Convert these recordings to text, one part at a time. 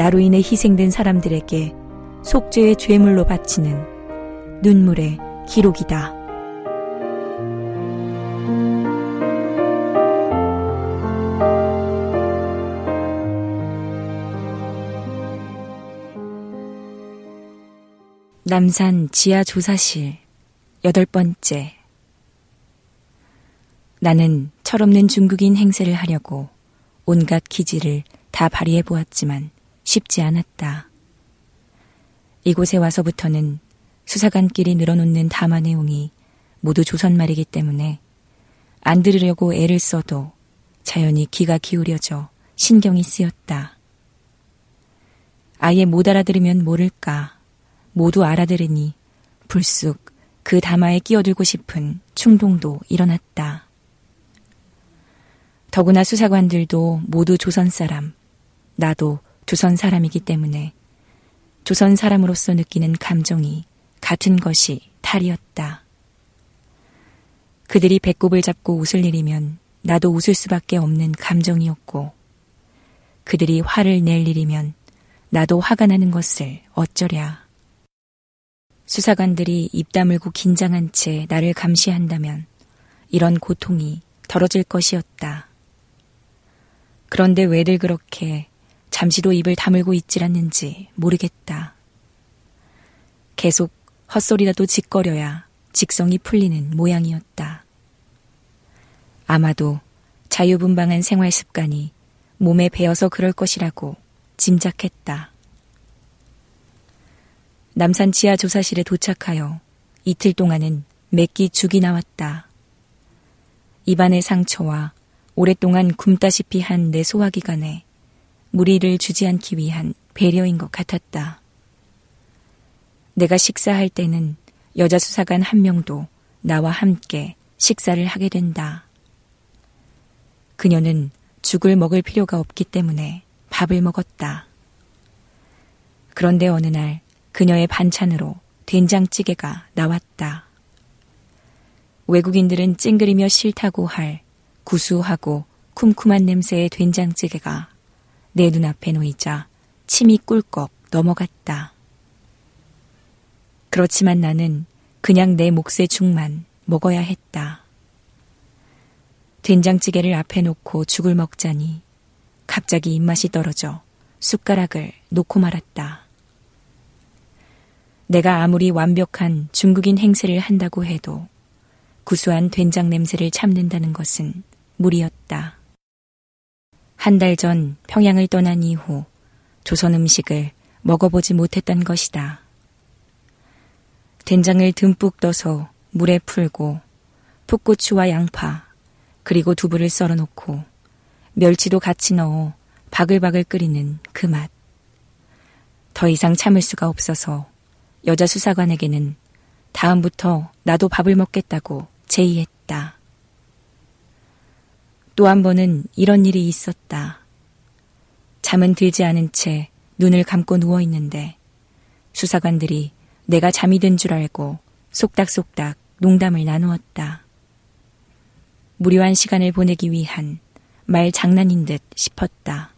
나로 인해 희생된 사람들에게 속죄의 죄물로 바치는 눈물의 기록이다. 남산 지하 조사실 여덟 번째 나는 철없는 중국인 행세를 하려고 온갖 기지를 다 발휘해 보았지만 쉽지 않았다. 이곳에 와서부터는 수사관끼리 늘어놓는 담화 내용이 모두 조선말이기 때문에 안 들으려고 애를 써도 자연히 귀가 기울여져 신경이 쓰였다. 아예 못 알아들으면 모를까 모두 알아들으니 불쑥 그 담화에 끼어들고 싶은 충동도 일어났다. 더구나 수사관들도 모두 조선 사람, 나도 조선 사람이기 때문에 조선 사람으로서 느끼는 감정이 같은 것이 탈이었다. 그들이 배꼽을 잡고 웃을 일이면 나도 웃을 수밖에 없는 감정이었고, 그들이 화를 낼 일이면 나도 화가 나는 것을 어쩌랴. 수사관들이 입 다물고 긴장한 채 나를 감시한다면 이런 고통이 덜어질 것이었다. 그런데 왜들 그렇게 잠시도 입을 다물고 있질 않는지 모르겠다. 계속 헛소리라도 짓거려야 직성이 풀리는 모양이었다. 아마도 자유분방한 생활 습관이 몸에 배어서 그럴 것이라고 짐작했다. 남산 지하 조사실에 도착하여 이틀 동안은 몇끼 죽이 나왔다. 입안의 상처와 오랫동안 굶다시피 한 내 소화기관에 무리를 주지 않기 위한 배려인 것 같았다. 내가 식사할 때는 여자 수사관 한 명도 나와 함께 식사를 하게 된다. 그녀는 죽을 먹을 필요가 없기 때문에 밥을 먹었다. 그런데 어느 날 그녀의 반찬으로 된장찌개가 나왔다. 외국인들은 찡그리며 싫다고 할 구수하고 쿰쿰한 냄새의 된장찌개가 내 눈앞에 놓이자 침이 꿀꺽 넘어갔다. 그렇지만 나는 그냥 내 몫의 죽만 먹어야 했다. 된장찌개를 앞에 놓고 죽을 먹자니 갑자기 입맛이 떨어져 숟가락을 놓고 말았다. 내가 아무리 완벽한 중국인 행세를 한다고 해도 구수한 된장 냄새를 참는다는 것은 무리였다. 한 달 전 평양을 떠난 이후 조선 음식을 먹어보지 못했던 것이다. 된장을 듬뿍 떠서 물에 풀고 풋고추와 양파 그리고 두부를 썰어 놓고 멸치도 같이 넣어 바글바글 끓이는 그 맛. 더 이상 참을 수가 없어서 여자 수사관에게는 다음부터 나도 밥을 먹겠다고 제의했다. 또 한 번은 이런 일이 있었다. 잠은 들지 않은 채 눈을 감고 누워 있는데 수사관들이 내가 잠이 든 줄 알고 속닥속닥 농담을 나누었다. 무료한 시간을 보내기 위한 말 장난인 듯 싶었다.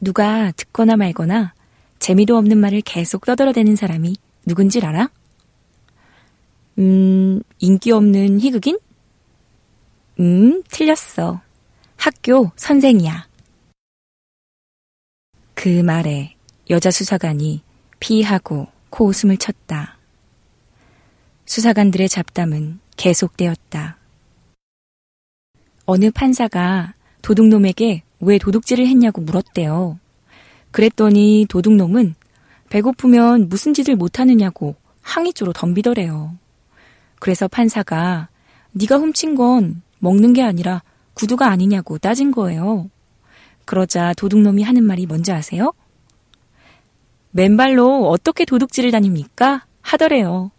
누가 듣거나 말거나 재미도 없는 말을 계속 떠들어대는 사람이 누군지 알아? 음, 인기 없는 희극인? 음, 틀렸어. 학교 선생이야. 그 말에 여자 수사관이 피하고 코웃음을 쳤다. 수사관들의 잡담은 계속되었다. 어느 판사가 도둑놈에게 왜 도둑질을 했냐고 물었대요. 그랬더니 도둑놈은 배고프면 무슨 짓을 못하느냐고 항의조로 덤비더래요. 그래서 판사가 네가 훔친 건 먹는 게 아니라 구두가 아니냐고 따진 거예요. 그러자 도둑놈이 하는 말이 뭔지 아세요? 맨발로 어떻게 도둑질을 다닙니까? 하더래요.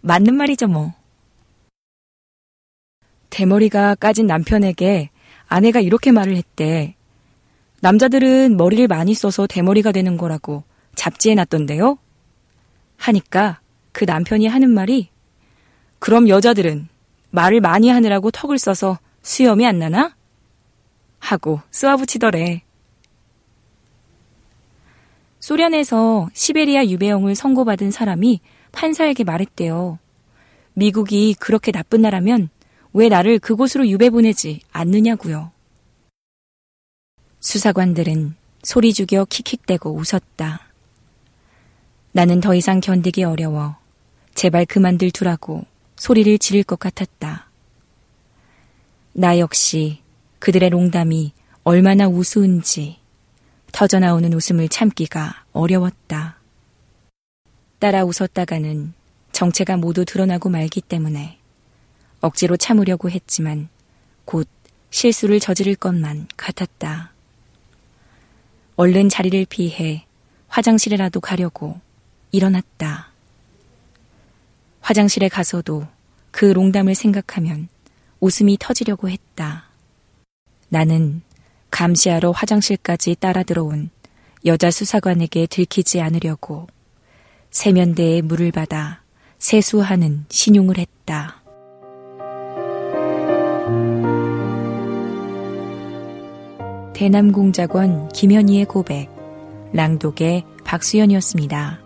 맞는 말이죠, 뭐. 대머리가 까진 남편에게 아내가 이렇게 말을 했대. 남자들은 머리를 많이 써서 대머리가 되는 거라고 잡지에 놨던데요? 하니까 그 남편이 하는 말이 그럼 여자들은 말을 많이 하느라고 턱을 써서 수염이 안 나나? 하고 쏘아붙이더래. 소련에서 시베리아 유배형을 선고받은 사람이 판사에게 말했대요. 미국이 그렇게 나쁜 나라면 왜 나를 그곳으로 유배 보내지 않느냐고요. 수사관들은 소리 죽여 킥킥대고 웃었다. 나는 더 이상 견디기 어려워. 제발 그만들 두라고 소리를 지를 것 같았다. 나 역시 그들의 농담이 얼마나 우스운지 터져나오는 웃음을 참기가 어려웠다. 따라 웃었다가는 정체가 모두 드러나고 말기 때문에 억지로 참으려고 했지만 곧 실수를 저지를 것만 같았다. 얼른 자리를 피해 화장실에라도 가려고 일어났다. 화장실에 가서도 그 농담을 생각하면 웃음이 터지려고 했다. 나는 감시하러 화장실까지 따라 들어온 여자 수사관에게 들키지 않으려고 세면대에 물을 받아 세수하는 신용을 했다. 대남공작원 김현희의 고백, 랑독의 박수연이었습니다.